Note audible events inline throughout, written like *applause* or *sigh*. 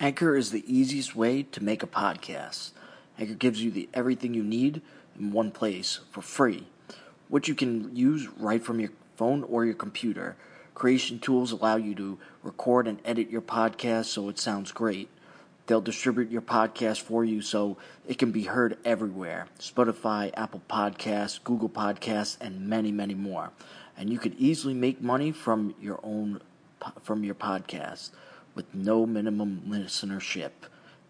Anchor is the easiest way to make a podcast. Anchor gives you the everything you need in one place for free, which you can use right from your phone or your computer. Creation tools allow you to record and edit your podcast so it sounds great. They'll distribute your podcast for you so it can be heard everywhere Spotify, Apple Podcasts, Google Podcasts, and many, many more. And you could easily make money from your own from your podcast with no minimum listenership.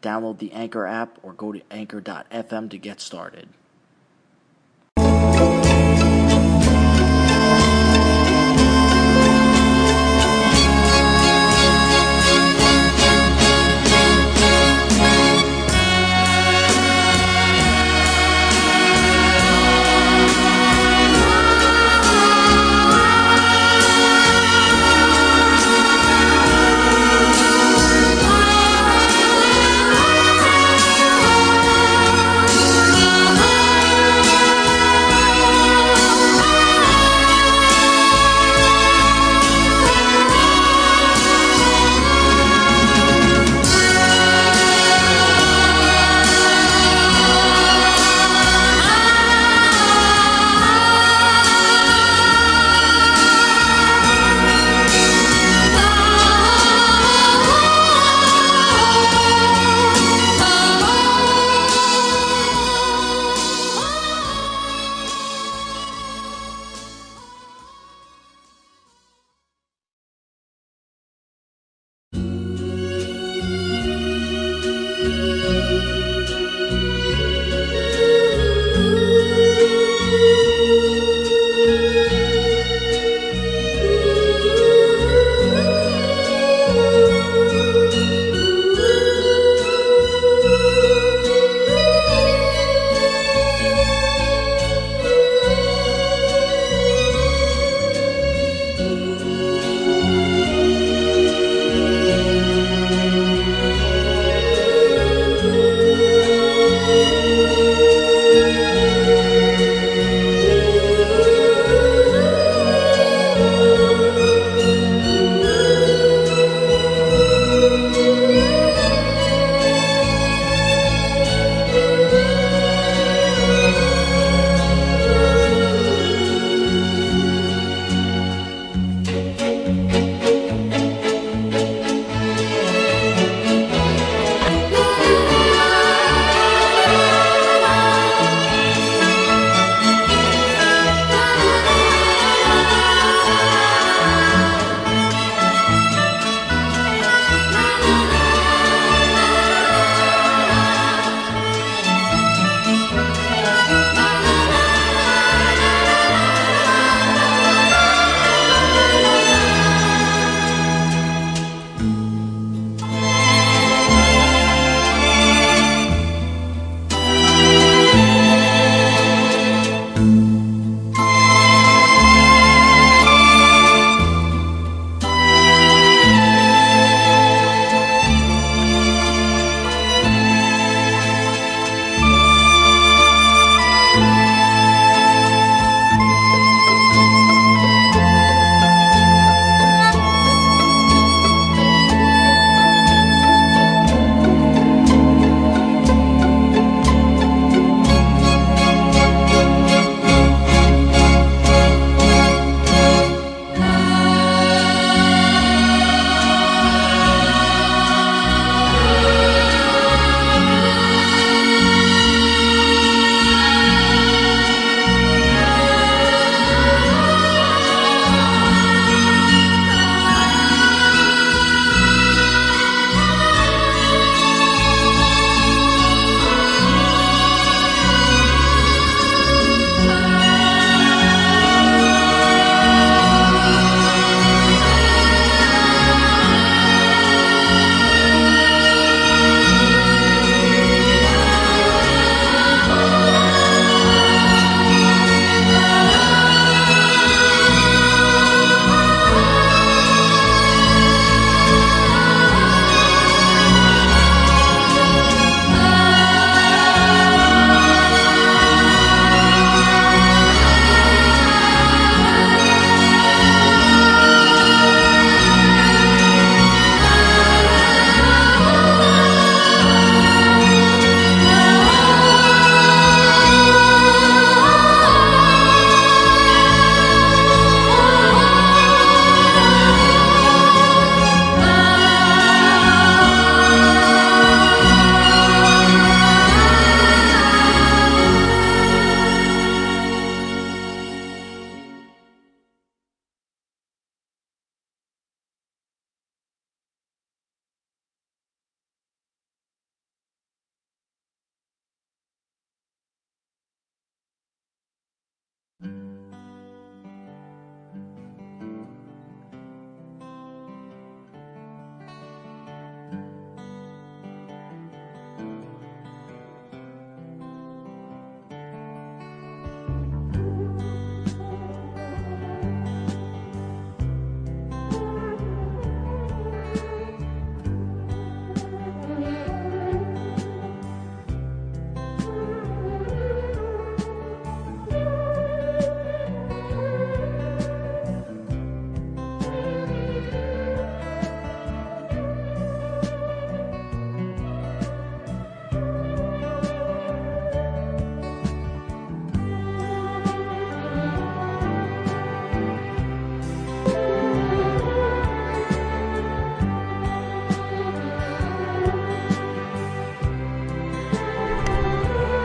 Download the Anchor app or go to anchor.fm to get started.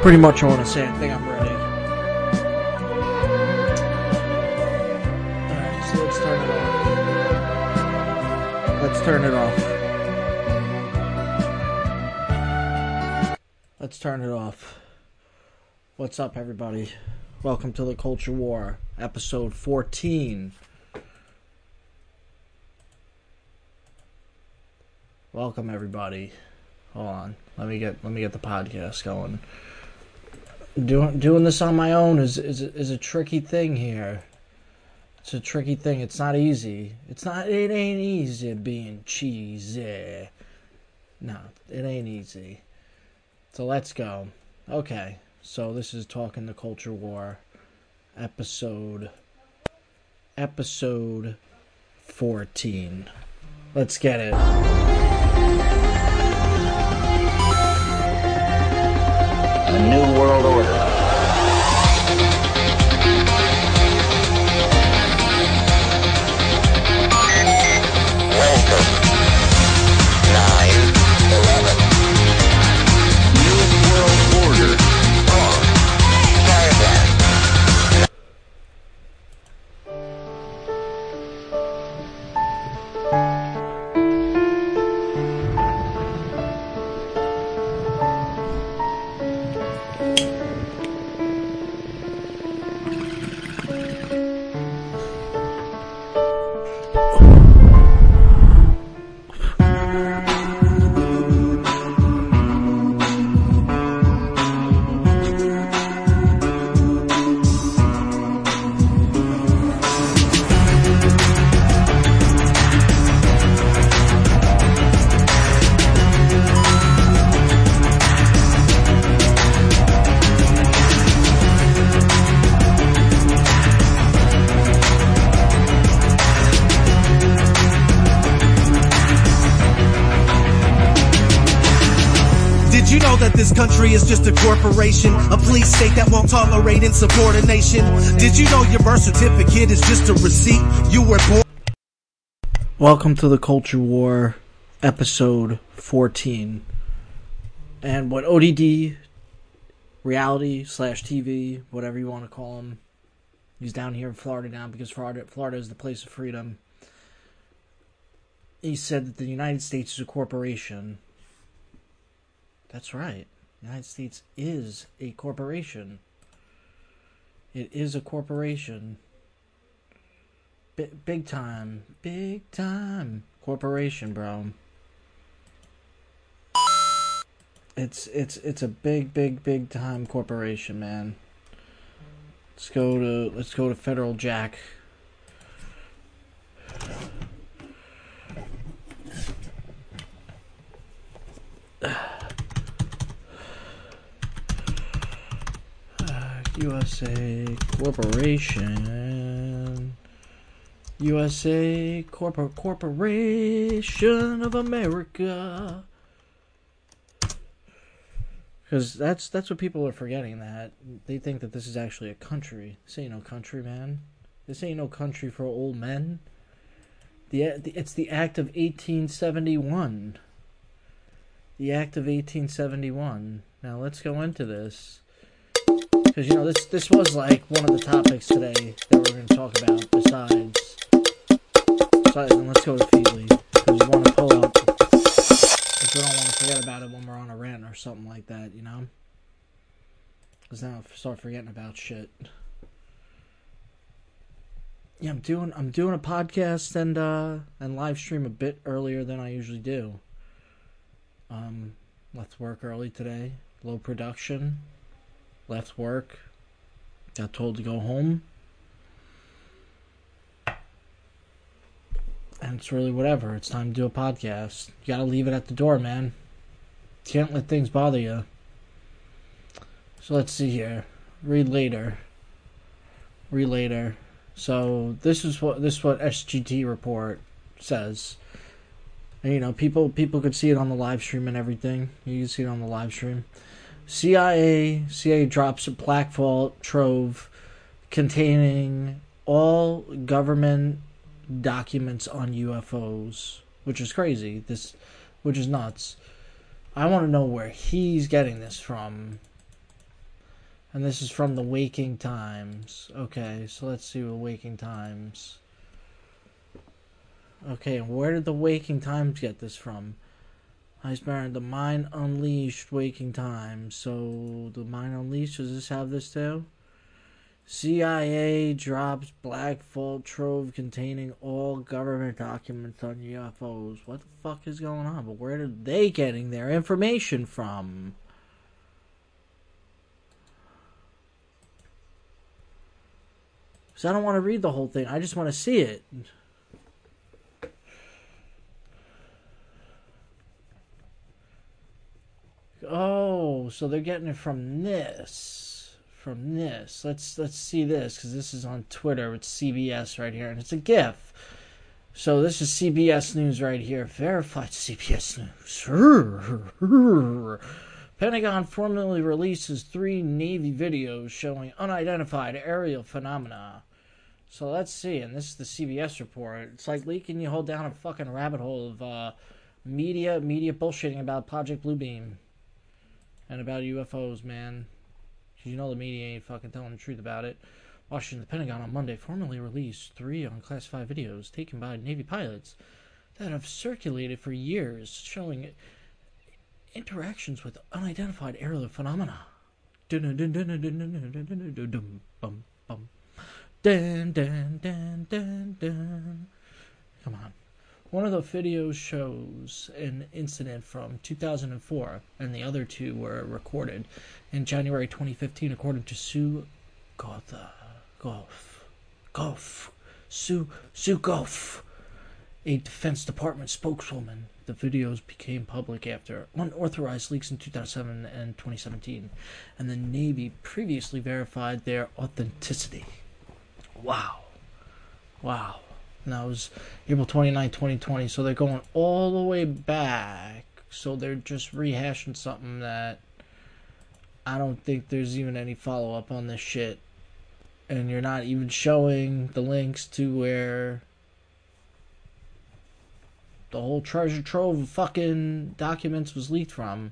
Pretty much I want to say. I think I'm ready. Alright, so let's turn it off. Let's turn it off. Let's turn it off. What's up, everybody? Welcome to the Culture War, episode 14. Welcome, everybody. Hold on. Let me get let me get the podcast going doing doing this on my own is is is a tricky thing here. It's a tricky thing. It's not easy. It's not. It ain't easy being cheesy. No, it ain't easy. So let's go. Okay. So this is talking the culture war, episode. Episode fourteen. Let's get it. A new world order. Is just a corporation, a police state that won't tolerate insubordination. Did you know your birth certificate is just a receipt you were born? Welcome to the Culture War, episode 14. And what ODD, reality slash TV, whatever you want to call him, he's down here in Florida now because Florida, Florida is the place of freedom. He said that the United States is a corporation. That's right. United States is a corporation. It is a corporation. B- big time. Big time corporation, bro. It's it's it's a big big big time corporation, man. Let's go to let's go to Federal Jack. USA Corporation. USA Corp- Corporation of America. Because that's that's what people are forgetting. That they think that this is actually a country. This ain't no country, man. This ain't no country for old men. The, the it's the Act of 1871. The Act of 1871. Now let's go into this because you know this this was like one of the topics today that we're going to talk about. Besides, besides, and let's go to Feedly because we want to pull up. We don't want to forget about it when we're on a rant or something like that, you know. Because now I start forgetting about shit. Yeah, I'm doing I'm doing a podcast and uh and live stream a bit earlier than I usually do. Um, let's work early today. Low production left work, got told to go home. And it's really whatever. It's time to do a podcast. You gotta leave it at the door, man. Can't let things bother you. So let's see here. Read later. Read later. So this is what this is what SGT report says. And, you know, people people could see it on the live stream and everything. You can see it on the live stream. CIA CIA drops a black vault trove containing all government documents on UFOs, which is crazy. This, which is nuts. I want to know where he's getting this from. And this is from the Waking Times. Okay, so let's see what Waking Times. Okay, where did the Waking Times get this from? Iceberg, the Mind Unleashed Waking time. So, the Mind Unleashed, does this have this too? CIA drops black vault trove containing all government documents on UFOs. What the fuck is going on? But where are they getting their information from? So I don't want to read the whole thing. I just want to see it. Oh, so they're getting it from this. From this. Let's let's see this because this is on Twitter. It's CBS right here, and it's a GIF. So this is CBS News right here. Verified CBS News. *laughs* Pentagon formally releases three Navy videos showing unidentified aerial phenomena. So let's see, and this is the CBS report. It's like leaking you hold down a fucking rabbit hole of uh, media media bullshitting about Project Bluebeam and about UFOs, man. Cause you know the media ain't fucking telling the truth about it. Washington, the Pentagon on Monday formally released three unclassified videos taken by Navy pilots that have circulated for years, showing interactions with unidentified aerial phenomena. Dun dun dun dun dun dun dun dun dun bum bum. Dun dun dun dun dun. Come on. One of the videos shows an incident from 2004, and the other two were recorded in January 2015, according to Sue Gotha. Gough. Gough. Sue, Sue a Defense Department spokeswoman. The videos became public after unauthorized leaks in 2007 and 2017, and the Navy previously verified their authenticity. Wow. Wow. And that was April 29, 2020. So they're going all the way back. So they're just rehashing something that I don't think there's even any follow up on this shit. And you're not even showing the links to where the whole treasure trove of fucking documents was leaked from.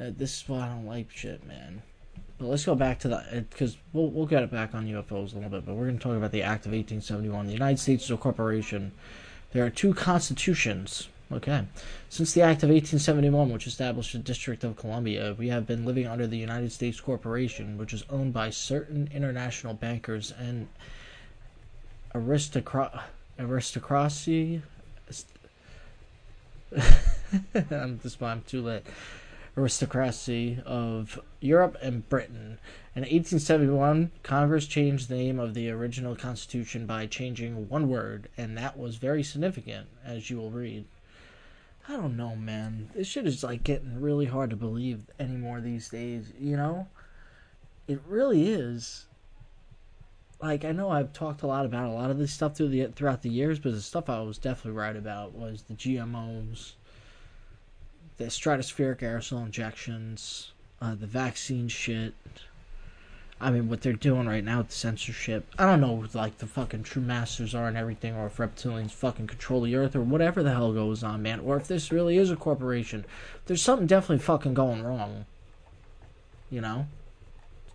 Uh, this is why I don't like shit, man. But let's go back to the uh, because we'll we'll get it back on UFOs a little bit. But we're going to talk about the Act of 1871. The United States is a corporation. There are two constitutions. Okay, since the Act of 1871, which established the District of Columbia, we have been living under the United States Corporation, which is owned by certain international bankers and aristocracy. *laughs* I'm this I'm too late aristocracy of Europe and Britain. In 1871, Congress changed the name of the original Constitution by changing one word, and that was very significant, as you will read. I don't know, man. This shit is like getting really hard to believe anymore these days, you know? It really is. Like I know I've talked a lot about a lot of this stuff through the throughout the years, but the stuff I was definitely right about was the GMOs, the stratospheric aerosol injections, uh, the vaccine shit. I mean, what they're doing right now with the censorship. I don't know, like the fucking true masters are and everything, or if reptilians fucking control the earth, or whatever the hell goes on, man. Or if this really is a corporation. There's something definitely fucking going wrong. You know?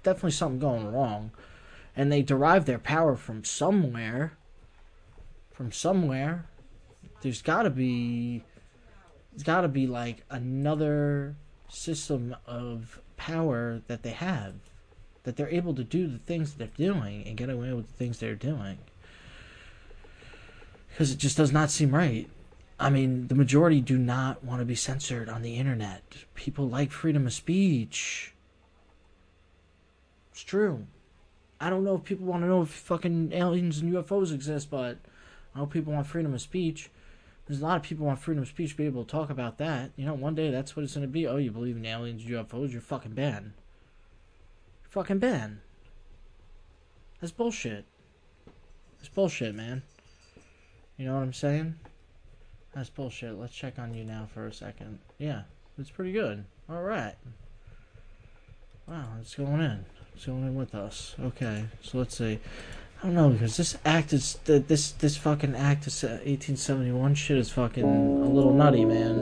Definitely something going wrong. And they derive their power from somewhere. From somewhere. There's gotta be it's got to be like another system of power that they have that they're able to do the things that they're doing and get away with the things they're doing. Because it just does not seem right. I mean the majority do not want to be censored on the internet. People like freedom of speech. It's true. I don't know if people want to know if fucking aliens and ufos exist but i know people want freedom of speech there's a lot of people want freedom of speech to be able to talk about that. You know, one day that's what it's going to be. Oh, you believe in aliens, UFOs, you're fucking banned. You're fucking banned. That's bullshit. That's bullshit, man. You know what I'm saying? That's bullshit. Let's check on you now for a second. Yeah, it's pretty good. All right. Wow, it's going in. It's going in with us. Okay, so let's see. I don't know because this act is this this fucking act is uh, 1871 shit is fucking a little nutty, man.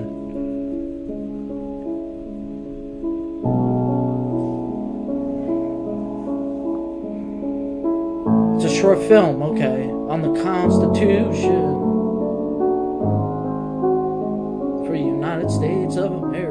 It's a short film, okay, on the Constitution for the United States of America.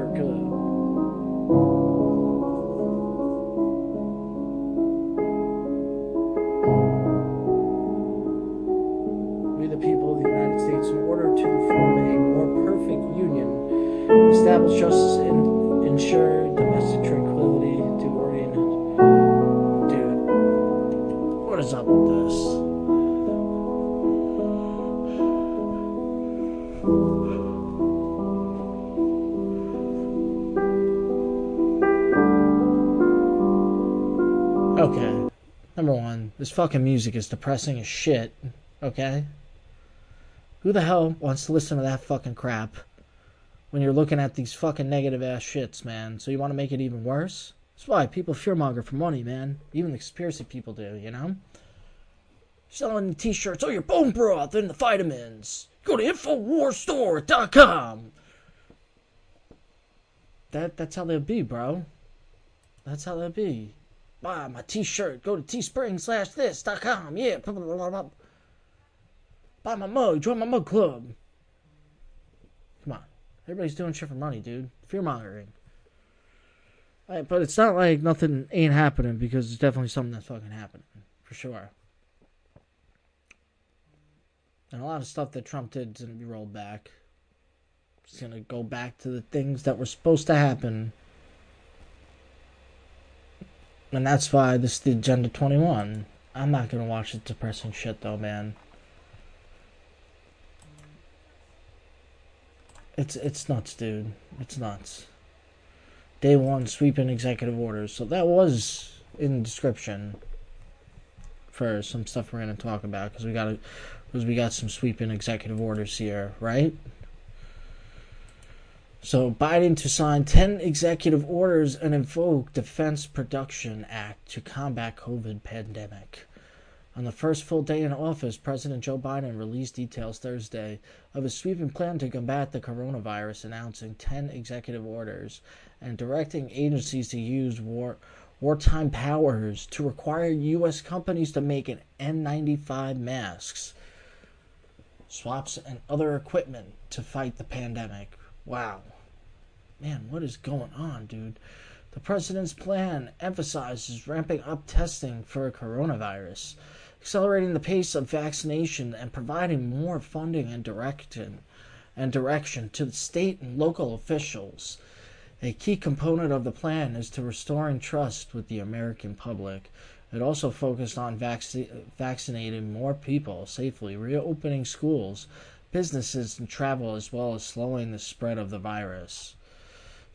Establish justice and ensure domestic tranquility to orient. Dude, what is up with this? Okay. Number one, this fucking music is depressing as shit. Okay? Who the hell wants to listen to that fucking crap when you're looking at these fucking negative ass shits, man? So you want to make it even worse? That's why people fearmonger for money, man. Even the conspiracy people do, you know? Selling t-shirts, oh, your bone broth and the vitamins. Go to InfoWarsStore.com. That, that's how they'll be, bro. That's how they'll be. Buy my t-shirt. Go to teespring slash this dot com. Yeah. Buy my mug. Join my mug club. Everybody's doing shit for money, dude. Fear mongering. Right, but it's not like nothing ain't happening because it's definitely something that's fucking happening. For sure. And a lot of stuff that Trump did is to be rolled back. It's to go back to the things that were supposed to happen. And that's why this is the Agenda 21. I'm not to watch the depressing shit, though, man. It's it's nuts, dude. It's nuts. Day one, sweeping executive orders. So that was in the description for some stuff we're gonna talk about because we got because we got some sweeping executive orders here, right? So Biden to sign 10 executive orders and invoke Defense Production Act to combat COVID pandemic. On the first full day in office, President Joe Biden released details Thursday of a sweeping plan to combat the coronavirus, announcing 10 executive orders and directing agencies to use war, wartime powers to require U.S. companies to make an N95 masks, swaps, and other equipment to fight the pandemic. Wow. Man, what is going on, dude? The president's plan emphasizes ramping up testing for coronavirus, accelerating the pace of vaccination, and providing more funding and direction and direction to the state and local officials. A key component of the plan is to restoring trust with the American public. It also focused on vac- vaccinating more people safely, reopening schools, businesses, and travel, as well as slowing the spread of the virus.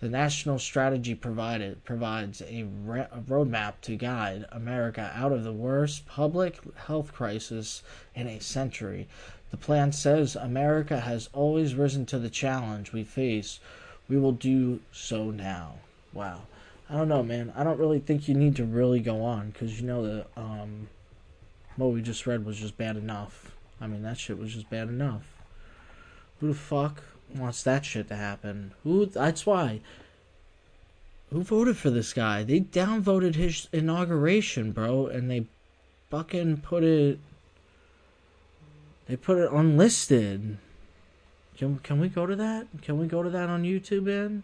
The national strategy provided provides a, re- a, roadmap to guide America out of the worst public health crisis in a century. The plan says America has always risen to the challenge we face. We will do so now. Wow. I don't know, man. I don't really think you need to really go on because you know that um, what we just read was just bad enough. I mean, that shit was just bad enough. Who the fuck wants that shit to happen? Who? That's why. Who voted for this guy? They downvoted his inauguration, bro, and they fucking put it. They put it unlisted. Can can we go to that? Can we go to that on YouTube, man?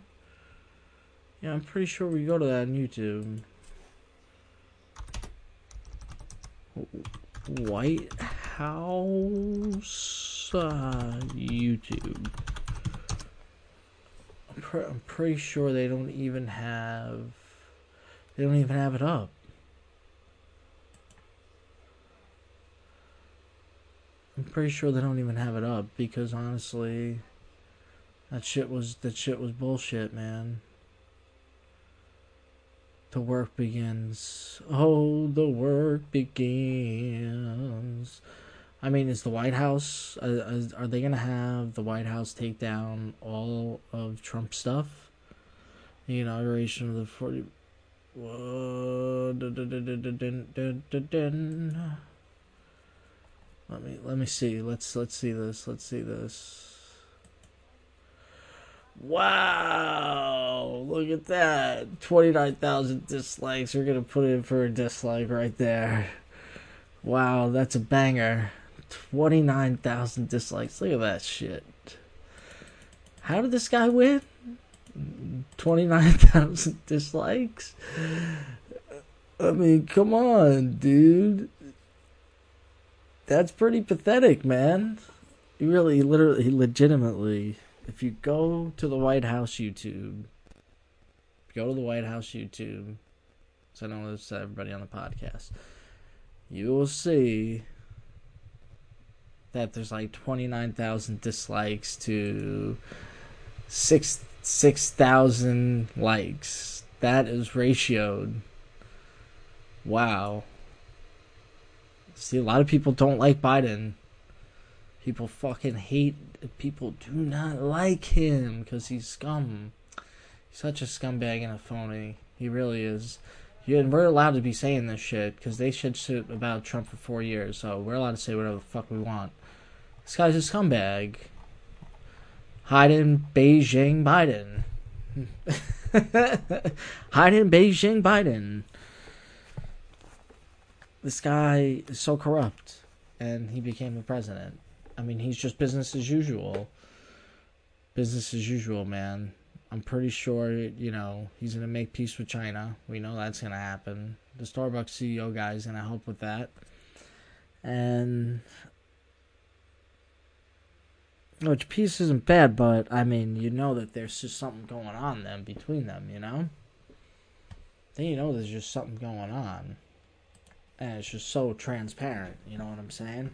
Yeah, I'm pretty sure we go to that on YouTube. White House uh, YouTube. I'm, pre- I'm pretty sure they don't even have. They don't even have it up. I'm pretty sure they don't even have it up because honestly, that shit was that shit was bullshit, man. The work begins. Oh, the work begins. I mean, is the White House? Uh, are they gonna have the White House take down all of Trump stuff? The inauguration of the forty. Let me let me see. Let's let's see this. Let's see this. Wow! Look at that. 29,000 dislikes. We're to put in for a dislike right there. Wow, that's a banger. 29,000 dislikes. Look at that shit. How did this guy win? 29,000 *laughs* dislikes? I mean, come on, dude. That's pretty pathetic, man. He really, literally, legitimately, if you go to the White House YouTube, go to the White House YouTube, so I know this everybody on the podcast, you will see that there's like 29,000 dislikes to 6 6,000 likes. That is ratioed. Wow. See, a lot of people don't like Biden. People fucking hate. People do not like him because he's scum. He's such a scumbag and a phony. He really is. And we're allowed to be saying this shit because they should sit about Trump for four years, so we're allowed to say whatever the fuck we want. This guy's a scumbag. Hiding Beijing Biden. *laughs* Hiding Beijing Biden. This guy is so corrupt, and he became the president. I mean, he's just business as usual. Business as usual, man. I'm pretty sure, you know, he's going to make peace with China. We know that's going to happen. The Starbucks CEO guy is going to help with that. And. Which peace isn't bad, but I mean, you know that there's just something going on them between them, you know? Then you know there's just something going on. And it's just so transparent, you know what I'm saying?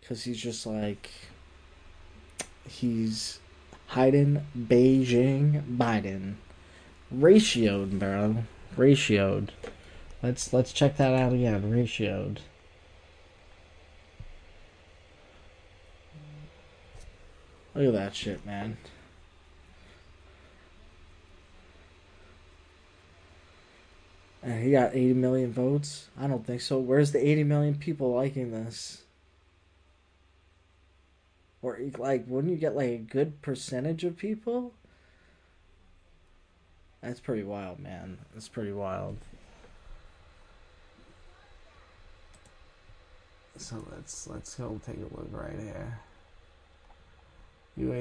Because he's just like he's hiding Beijing Biden. Ratioed, bro. Ratioed. Let's let's check that out again. Ratioed. Look at that shit, man. And he got 80 million votes? I don't think so. Where's the 80 million people liking this? Or like, wouldn't you get like a good percentage of people? That's pretty wild, man. That's pretty wild. So let's let's go take a look right here.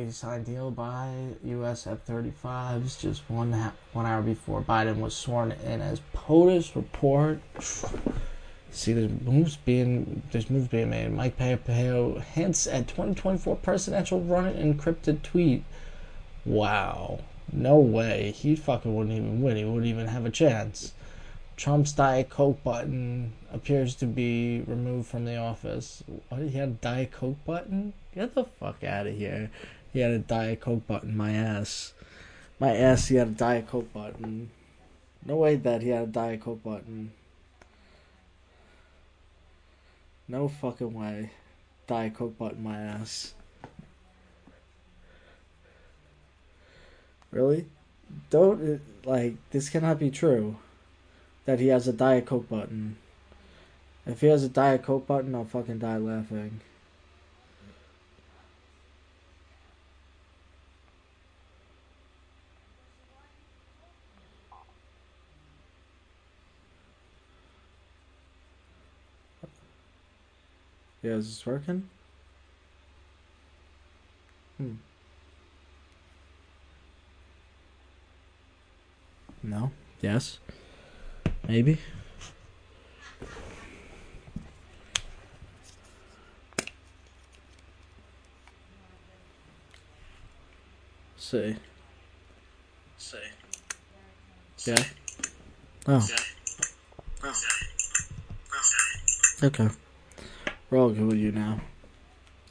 Signed deal buy U.S. F-35s just one one hour before Biden was sworn in as POTUS report. *sighs* See, there's moves being there's moves being made. Mike Pompeo hints at 2024 presidential run encrypted tweet. Wow, no way. He fucking wouldn't even win. He wouldn't even have a chance. Trump's Diet Coke button appears to be removed from the office. What? He had a Diet Coke button? Get the fuck out of here. He had a Diet Coke button. My ass. My ass, he had a Diet Coke button. No way that he had a Diet Coke button. No fucking way. Diet Coke button my ass. Really? Don't, like, this cannot be true. That he has a Diet Coke button. If he has a Diet Coke button, I'll fucking die laughing. Yeah, is this working? Hmm. No? Yes? Maybe? See. See. Yeah? Oh. Okay. We're all good with you now.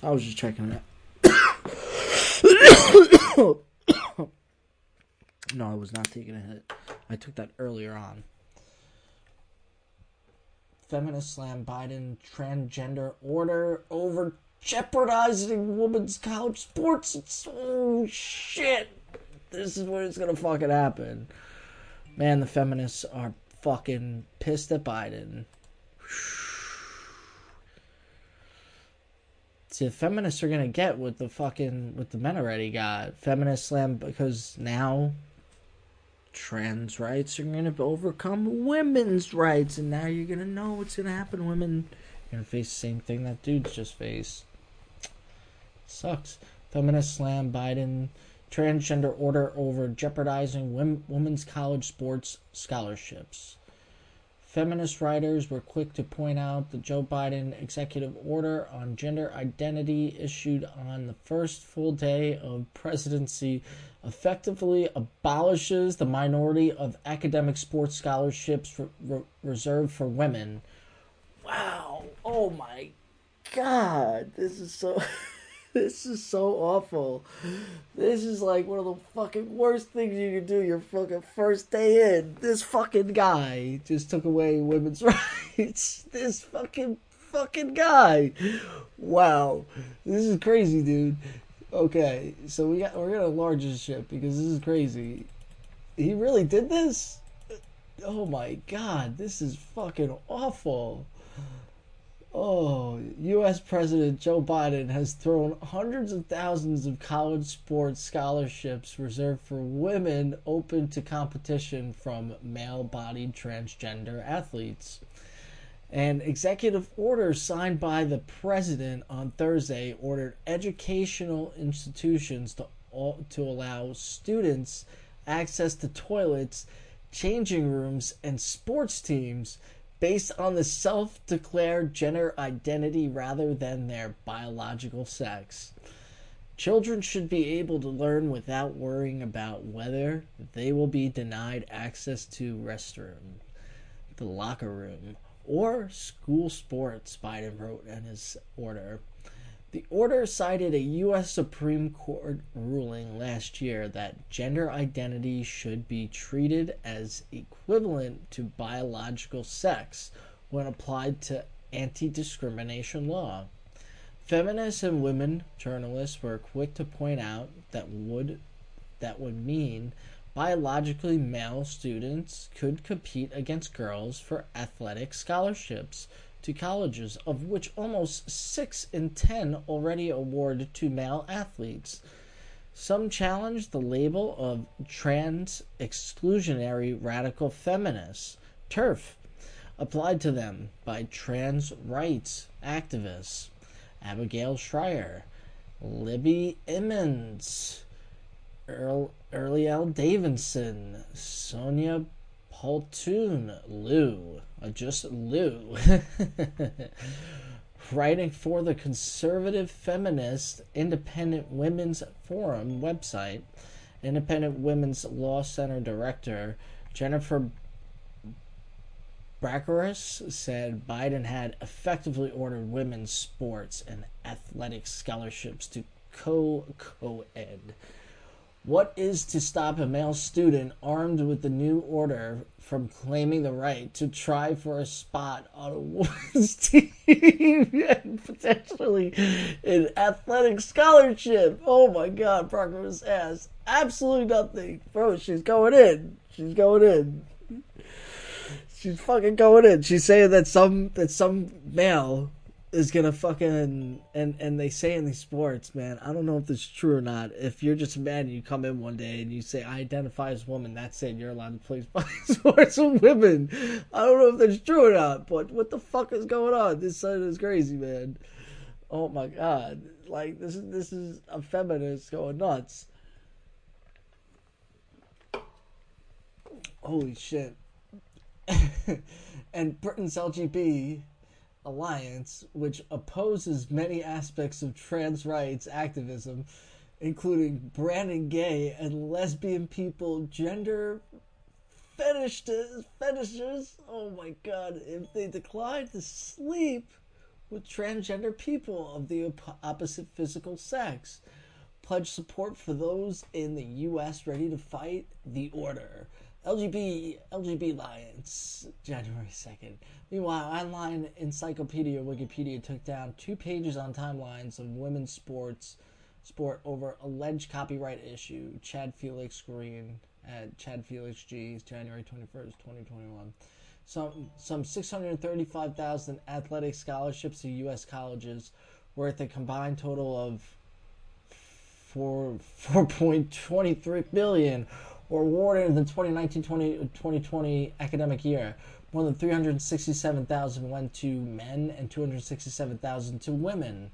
I was just checking it. *coughs* no, I was not taking a hit. I took that earlier on. Feminist slam Biden transgender order over jeopardizing women's college sports. It's, oh shit. This is where it's gonna fucking happen. Man, the feminists are fucking pissed at Biden. *sighs* See, the feminists are gonna get what the fucking what the men already got. Feminist slam because now trans rights are going to overcome women's rights, and now you're going to know what's going to happen. Women are going to face the same thing that dudes just face. Sucks. Feminist slam Biden transgender order over jeopardizing women's college sports scholarships. Feminist writers were quick to point out the Joe Biden executive order on gender identity issued on the first full day of presidency effectively abolishes the minority of academic sports scholarships re- re- reserved for women. Wow. Oh my god. This is so *laughs* this is so awful. This is like one of the fucking worst things you can do your fucking first day in. This fucking guy just took away women's *laughs* rights. This fucking fucking guy. Wow. This is crazy, dude. Okay, so we got we're gonna enlarge this shit because this is crazy. He really did this? Oh my god, this is fucking awful. Oh, U.S. President Joe Biden has thrown hundreds of thousands of college sports scholarships reserved for women open to competition from male bodied transgender athletes. An executive order signed by the president on Thursday ordered educational institutions to, to allow students access to toilets, changing rooms, and sports teams based on the self declared gender identity rather than their biological sex. Children should be able to learn without worrying about whether they will be denied access to restroom, the locker room, or school sports, Biden wrote in his order. The order cited a U.S. Supreme Court ruling last year that gender identity should be treated as equivalent to biological sex when applied to anti discrimination law. Feminists and women journalists were quick to point out that would that would mean biologically male students could compete against girls for athletic scholarships to colleges, of which almost 6 in 10 already award to male athletes. Some challenge the label of trans exclusionary radical feminists, TERF, applied to them by trans rights activists Abigail Shrier, Libby Emmons, Earl, Early L. Davidson, Sonia Poltoon, Lou, uh, just Lou, *laughs* writing for the conservative feminist Independent Women's Forum website. Independent Women's Law Center director Jennifer Braceras said Biden had effectively ordered women's sports and athletic scholarships to co co ed. What is to stop a male student armed with the new order from claiming the right to try for a spot on a women's *laughs* team and potentially an athletic scholarship? Oh my god, Parker was asked. Absolutely nothing. Bro, she's going in. She's going in. She's fucking going in. She's saying that some that some male is gonna fucking and and they say in these sports, man. I don't know if this is true or not. If you're just a man and you come in one day and you say I identify as woman, that's it. You're allowed to play *laughs* sports with women. I don't know if that's true or not. But what the fuck is going on? This is crazy, man. Oh my god! Like this is this is a feminist going nuts. Holy shit! *laughs* and Britain's LGBT alliance, which opposes many aspects of trans rights activism, including branding gay and lesbian people gender fetishes, fetishes. Oh my god, if they decline to sleep with transgender people of the op- opposite physical sex. Pledge support for those in the U.S. ready to fight the order. LGB LGB Alliance, January 2nd. Meanwhile, online encyclopedia Wikipedia took down two pages on timelines of women's sports sport over alleged copyright issue. Chad Felix Greene at Chad Felix G, January 21st, 2021. Some some 635,000 athletic scholarships to U.S. colleges, worth a combined total of four 4.23 billion awarded in the 2019-2020 academic year. More than 367,000 went to men and 267,000 to women,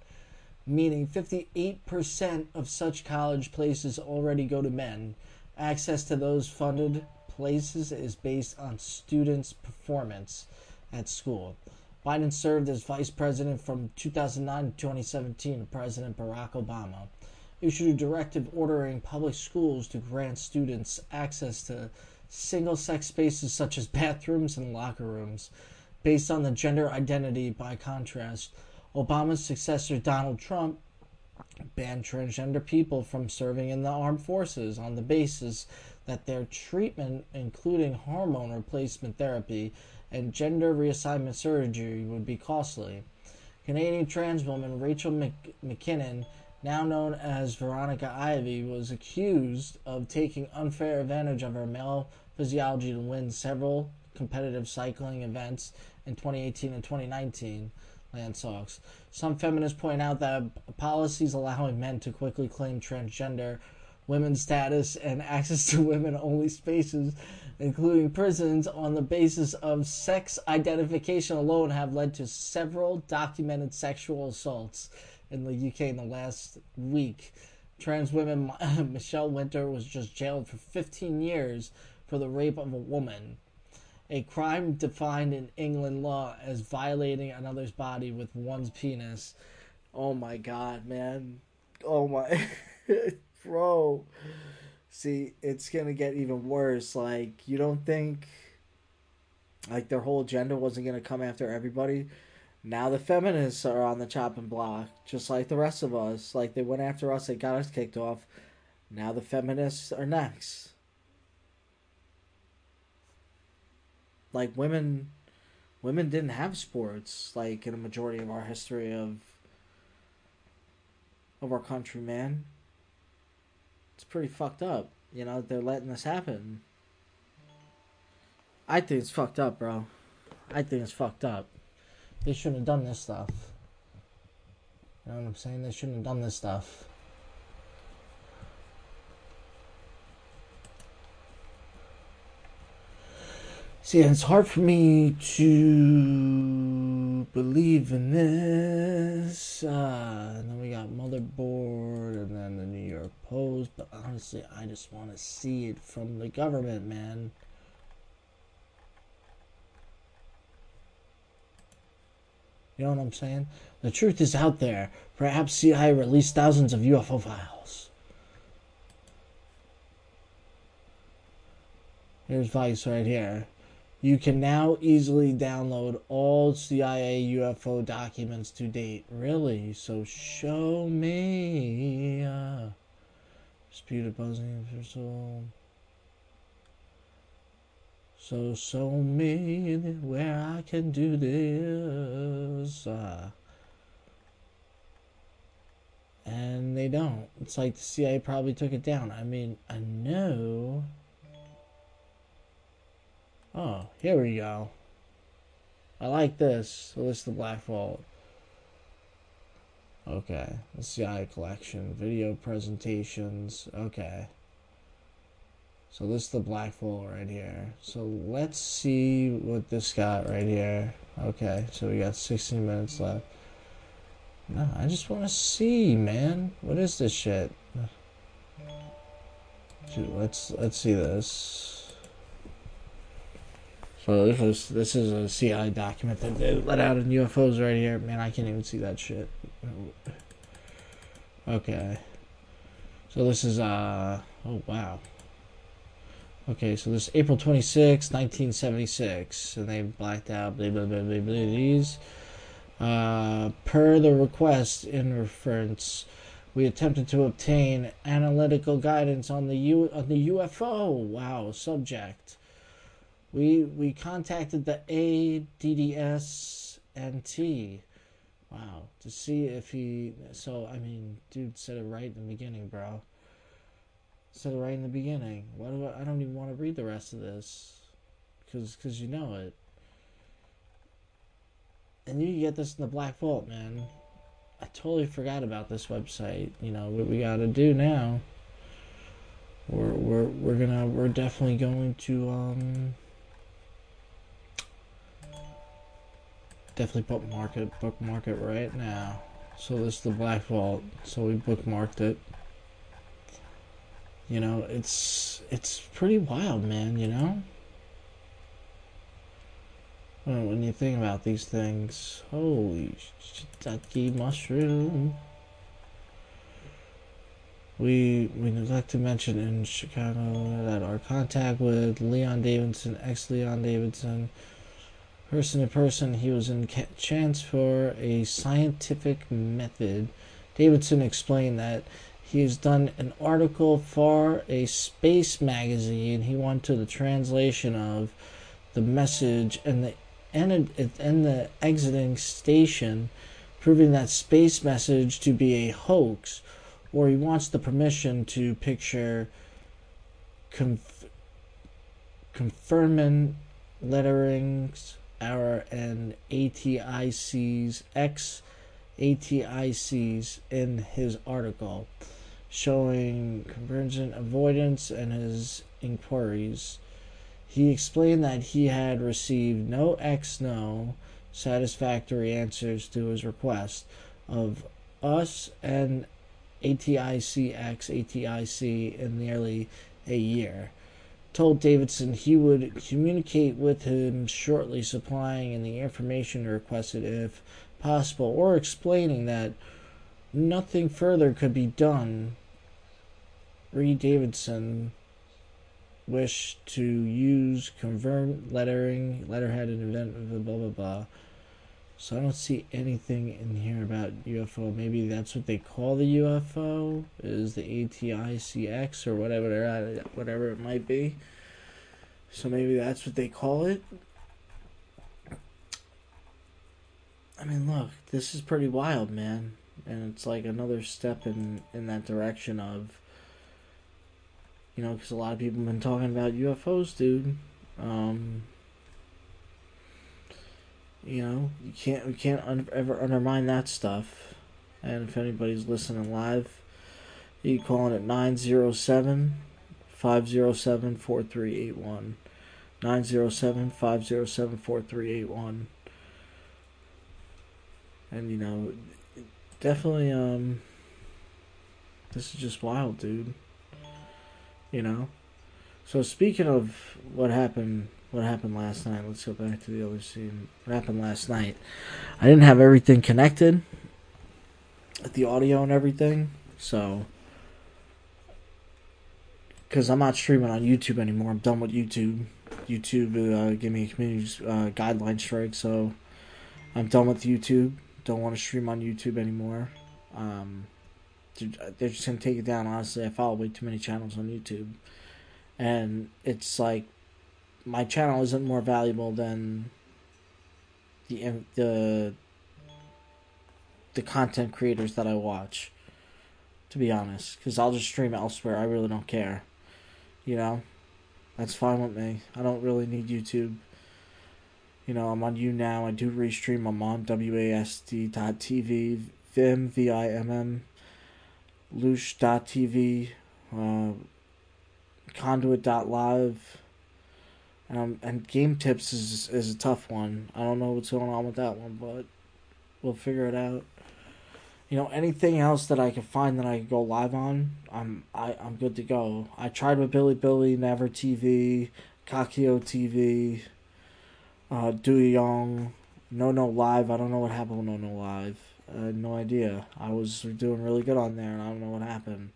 meaning 58% of such college places already go to men. Access to those funded places is based on students' performance at school. Biden served as vice president from 2009 to 2017 to President Barack Obama. Issued a directive ordering public schools to grant students access to single sex spaces such as *laughs* bathrooms and locker rooms based on the gender identity. By contrast, Obama's successor Donald Trump banned transgender people from serving in the armed forces on the basis that their treatment, including hormone replacement therapy and gender reassignment surgery, would be costly. Canadian trans woman Rachel Mc- McKinnon, now known as Veronica Ivy, was accused of taking unfair advantage of her male physiology to win several competitive cycling events in 2018 and 2019. Lance Sox. Some feminists point out that policies allowing men to quickly claim transgender women's status and *laughs* access to women only spaces, including prisons, on the basis of sex identification alone have led to several documented sexual assaults in the UK in the last week. Trans women *laughs* Michelle Winter was just jailed for 15 years for the rape of a woman a crime defined in England law as violating another's body with one's penis. Oh my god, man. Oh my. *laughs* Bro. See, it's gonna get even worse. Like, you don't think. Like, their whole agenda wasn't gonna come after everybody? Now the feminists are on the chopping block, just like the rest of us. Like, they went after us, they got us kicked off. Now the feminists are next. like women women didn't have sports like in a majority of our history of of our country man it's pretty fucked up you know they're letting this happen i think it's fucked up bro i think it's fucked up they shouldn't have done this stuff you know what i'm saying they shouldn't have done this stuff See, it's hard for me to believe in this. Uh, and then we got Motherboard and then the New York Post. But honestly, I just want to see it from the government, man. You know what I'm saying? The truth is out there. Perhaps CIA released thousands of UFO files. Here's Vice right here. You can now easily download all CIA UFO documents to date. Really? So show me. Uh, disputed buzzing official. So show me where I can do this. Uh, and they don't. It's like the CIA probably took it down. I mean, I know. Oh, here we go. I like this. So this is the Black Vault. Okay, the CI collection, video presentations. Okay. So this is the Black Vault right here. So let's see what this got right here. Okay, so we got 16 minutes left. No, I just want to see, man. What is this shit? Dude, let's let's see this. So this is this is a CI document that they let out in UFOs right here. Man, I can't even see that shit. Okay. So this is uh oh wow. Okay, so this is April 26, 1976, and they blacked out blah blah blah blah blah these. Uh, per the request in reference, we attempted to obtain analytical guidance on the U on the UFO wow subject we we contacted the ADDSNT. Wow, to see if he. So I mean, dude said it right in the beginning, bro. Said it right in the beginning. Why do I? I don't even want to read the rest of this, because cause you know it. And you get this in the Black Vault, man. I totally forgot about this website. You know what we got to do now. we're we're we're gonna we're definitely going to um definitely bookmark it bookmark it right now. So this is the Black Vault. So we bookmarked it. You know, it's it's pretty wild, man. You know. When, you think about these things, holy shiitake mushroom. We we neglect to mention in Chicago that our contact with Leon Davidson, ex Leon Davidson, person to person, he was in chance for a scientific method. Davidson explained that he has done an article for a space magazine. He went to the translation of the message and the and the exiting station, proving that space message to be a hoax or he wants the permission to picture conf- confirming letterings our and ATIC's ex ATIC's in his article showing convergent avoidance and his inquiries. He explained that he had received no X no satisfactory answers to his request of us and ATICX ATIC in nearly a year. Told Davidson he would communicate with him shortly, supplying in the information requested if possible, or explaining that nothing further could be done. Reed Davidson wish to use convert lettering, letterhead, and event, blah blah blah. So I don't see anything in here about UFO. Maybe that's what they call the UFO is the ATICX or whatever whatever it might be. So maybe that's what they call it. I mean, look, this is pretty wild, man, and it's like another step in in that direction of you know, because a lot of people have been talking about UFOs, dude. Um, you know, you can't we can't un- ever undermine that stuff. And if anybody's listening live, you can call in at 907 507 4381. 907 507 4381. And, you know, definitely, um, this is just wild, dude. You know? So, speaking of what happened what happened last night. Let's go back to the other scene. What happened last night? I didn't have everything connected, the audio and everything, so because I'm not streaming on YouTube anymore. I'm done with YouTube. YouTube uh, gave me a community uh, guideline strike, so I'm done with YouTube. Don't want to stream on YouTube anymore. Um, Uh, they're just gonna take it down. Honestly, I follow way too many channels on YouTube, and it's like my channel isn't more valuable than the the the content creators that I watch. To be honest, because I'll just stream elsewhere. I really don't care. You know, that's fine with me. I don't really need YouTube. You know, I'm on YouNow. I do restream. I'm on WASD.tv, Vimm, V-I-M-M, Loosh.tv, uh, Conduit.live, um, and game tips is is a tough one. I don't know what's going on with that one, but we'll figure it out. You know, anything else that I can find that I can go live on, I'm I, I'm good to go. I tried with Billy Billy, Naver TV, Kakao TV, uh, Young, Nonolive. I don't know what happened with Nonolive. I had no idea. I was doing really good on there, and I don't know what happened.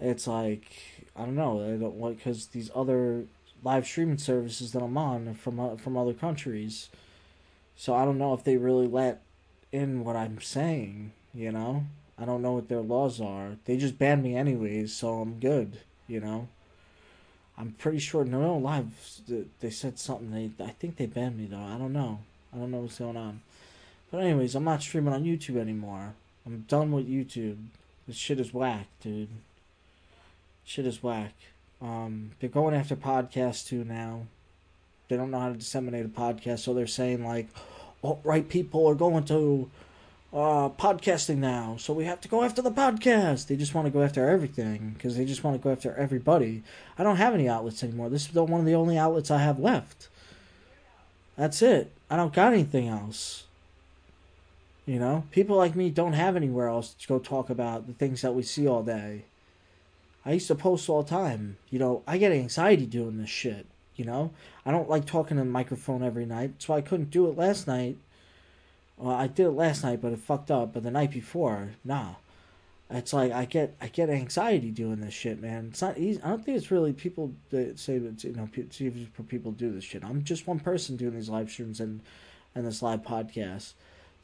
It's like I don't know. I don't what because these other live streaming services that I'm on from uh, from other countries. So I don't know if they really let in what I'm saying, you know? I don't know what their laws are. They just banned me anyways, so I'm good, you know? I'm pretty sure Nonolive they said something they I think they banned me though. I don't know. I don't know what's going on. But anyways, I'm not streaming on YouTube anymore. I'm done with YouTube. This shit is whack, dude. Shit is whack. Um, they're going after podcasts too now. They don't know how to disseminate a podcast, so they're saying like, alt right people are going to uh, podcasting now, so we have to go after the podcast. They just want to go after everything because they just want to go after everybody. I don't have any outlets anymore. This is the, one of the only outlets I have left. That's it. I don't got anything else. You know, people like me don't have anywhere else to go talk about the things that we see all day. I used to post all the time. You know, I get anxiety doing this shit. You know, I don't like talking to the microphone every night. That's why I couldn't do it last night well, I did it last night, but it fucked up. But the night before, nah. It's like I get I get anxiety doing this shit, man. It's not easy. I don't think it's really people that say that you know people do this shit. I'm just one person doing these live streams and and this live podcast,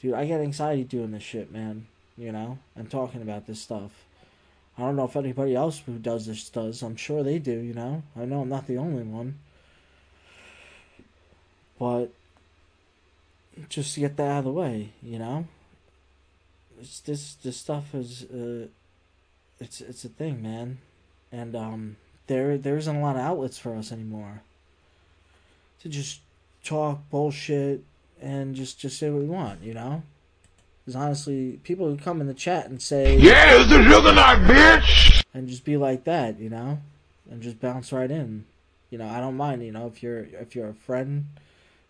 dude. I get anxiety doing this shit, man. You know, and talking about this stuff. I don't know if anybody else who does this does. I'm sure they do. You know, I know I'm not the only one. But just to get that out of the way, you know. It's this this stuff is uh, it's it's a thing, man, and um, there there isn't a lot of outlets for us anymore. To just talk bullshit and just just say what we want, you know. Because honestly, people who come in the chat and say, "Yeah, it's the Juggernaut, bitch," and just be like that, you know, and just bounce right in. You know, I don't mind. You know, if you're if you're a friend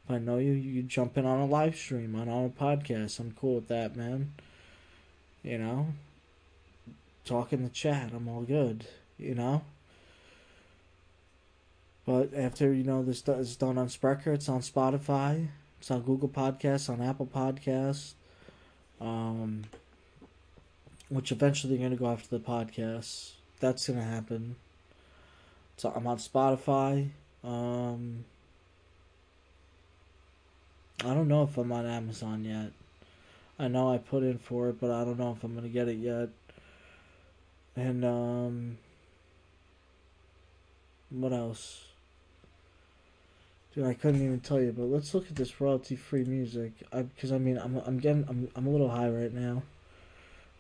if I know you, you jump in on a live stream, on, on a podcast. I'm cool with that, man. You know? Talk in the chat. I'm all good. You know? But after, you know, this is done on Spreaker, it's on Spotify, it's on Google Podcasts, on Apple Podcasts. Um, which eventually they're going to go after the podcast. That's going to happen. So I'm on Spotify. Um, I don't know if I'm on Amazon yet. I know I put in for it, but I don't know if I'm gonna get it yet. And um, what else? Dude, I couldn't even tell you. But let's look at this royalty-free music. I because I mean I'm I'm getting I'm I'm a little high right now.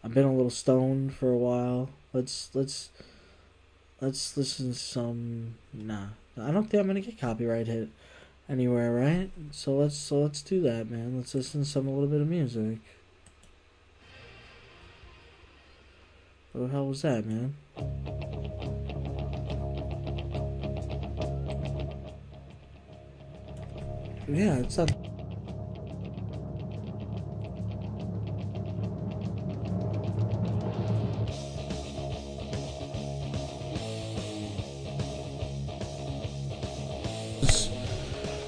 I've been a little stoned for a while. Let's let's let's listen to some. Nah, I don't think I'm gonna get copyright hit anywhere, right? So let's so let's do that, man. Let's listen to some a little bit of music. What the hell was that, man? Yeah, it's not.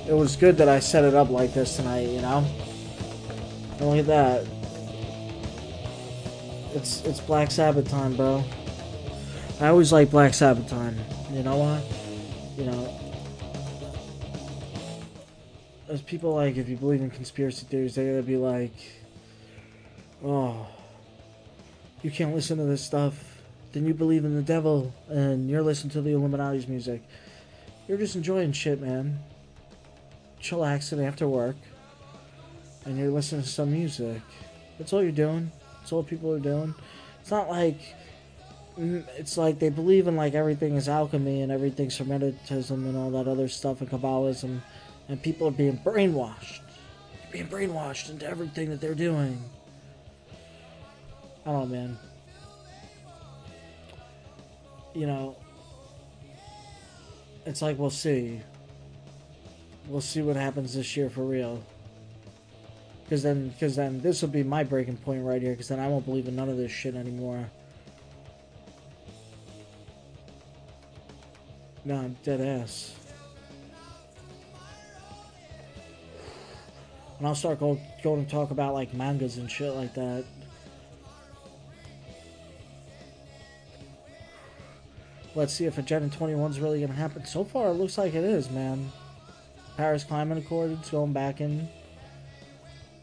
it was good that I set it up like this tonight, you know? And look at that. It's it's Black Sabbath time, bro. I always like Black Sabbath time. You know why? You know, as people like, if you believe in conspiracy theories, they're gonna be like, "Oh, you can't listen to this stuff. Then you believe in the devil, and you're listening to the Illuminati's music. You're just enjoying shit, man chillaxing after work and you're listening to some music. That's all you're doing. That's all people are doing. It's not like mm, it's like they believe in like everything is alchemy and everything's hermeticism and all that other stuff and Kabbalism, and people are being brainwashed. They're being brainwashed into everything that they're doing. I don't know, man. You know, it's like we'll see we'll see what happens this year for real. Because then, because then this will be my breaking point right here. Because then I won't believe in none of this shit anymore. No, I'm dead ass. And I'll start go, going to talk about like mangas and shit like that. Let's see if Agenda 21 is really going to happen. So far, it looks like it is, man. Paris Climate Accord is going back in.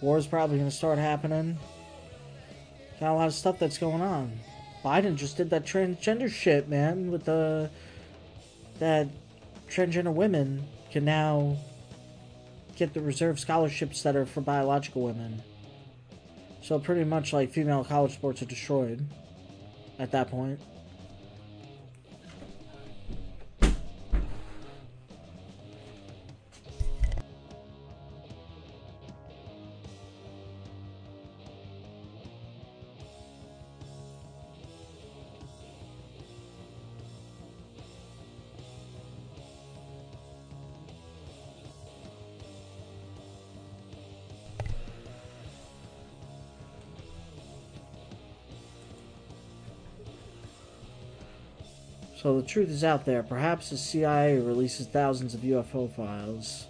War's probably going to start happening. Got a lot of stuff that's going on. Biden just did that transgender shit, man, with the that transgender women can now get the reserve scholarships that are for biological women. So pretty much like female college sports are destroyed at that point. So the truth is out there. Perhaps the CIA releases thousands of UFO files.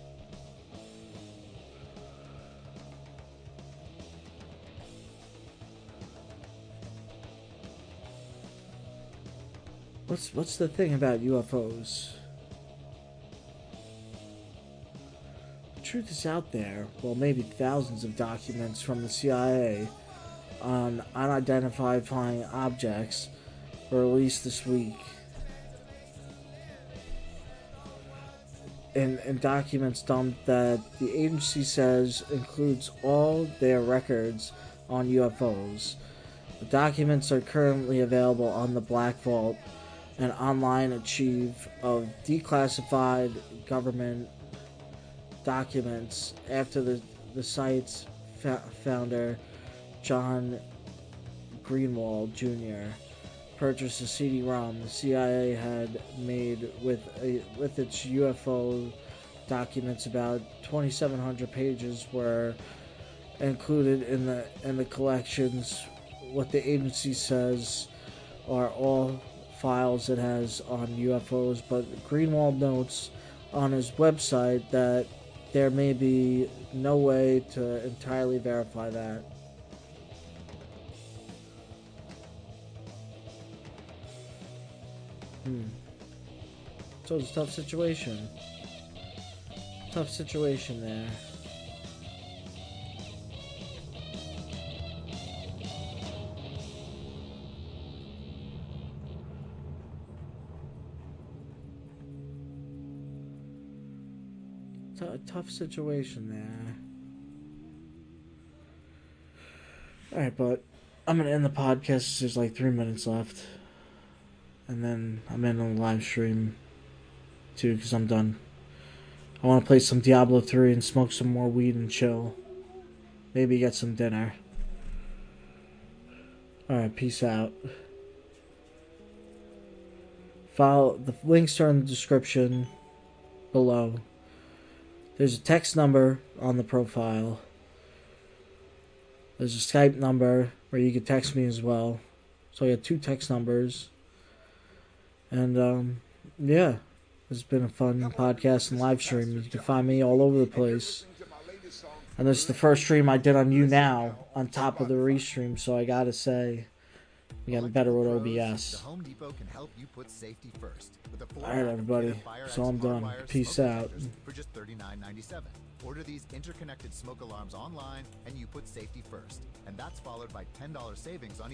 What's what's the thing about UFOs? The truth is out there. Well, maybe thousands of documents from the CIA on unidentified flying objects were released this week. In, in documents dumped that the agency says includes all their records on UFOs. The documents are currently available on the Black Vault an online archive of declassified government documents after the, the site's fa- founder, John Greenewald Jr., purchased a CD-ROM the CIA had made with a, with its UFO documents. About 2,700 pages were included in the in the collections. What the agency says are all files it has on UFOs, but Greenewald notes on his website that there may be no way to entirely verify that. Hmm. So it's a tough situation. Tough situation there. tough situation there. Alright, but I'm gonna end the podcast. There's like three minutes left. And then I'm in on the live stream too, because I'm done. I want to play some Diablo 3 and smoke some more weed and chill. Maybe get some dinner. Alright, peace out. Follow the links are in the description below. There's a text number on the profile. There's a Skype number where you can text me as well. So I got two text numbers. And um, yeah, it's been a fun podcast and live stream. You can find me all over the place. And this is the first stream I did on YouNow, on top of the restream, so I gotta say, we got better with OBS. Alright, everybody. So I'm done. Peace out. For just $39.97. Order these interconnected smoke alarms online, and you put safety first. And that's followed by $10 savings on each.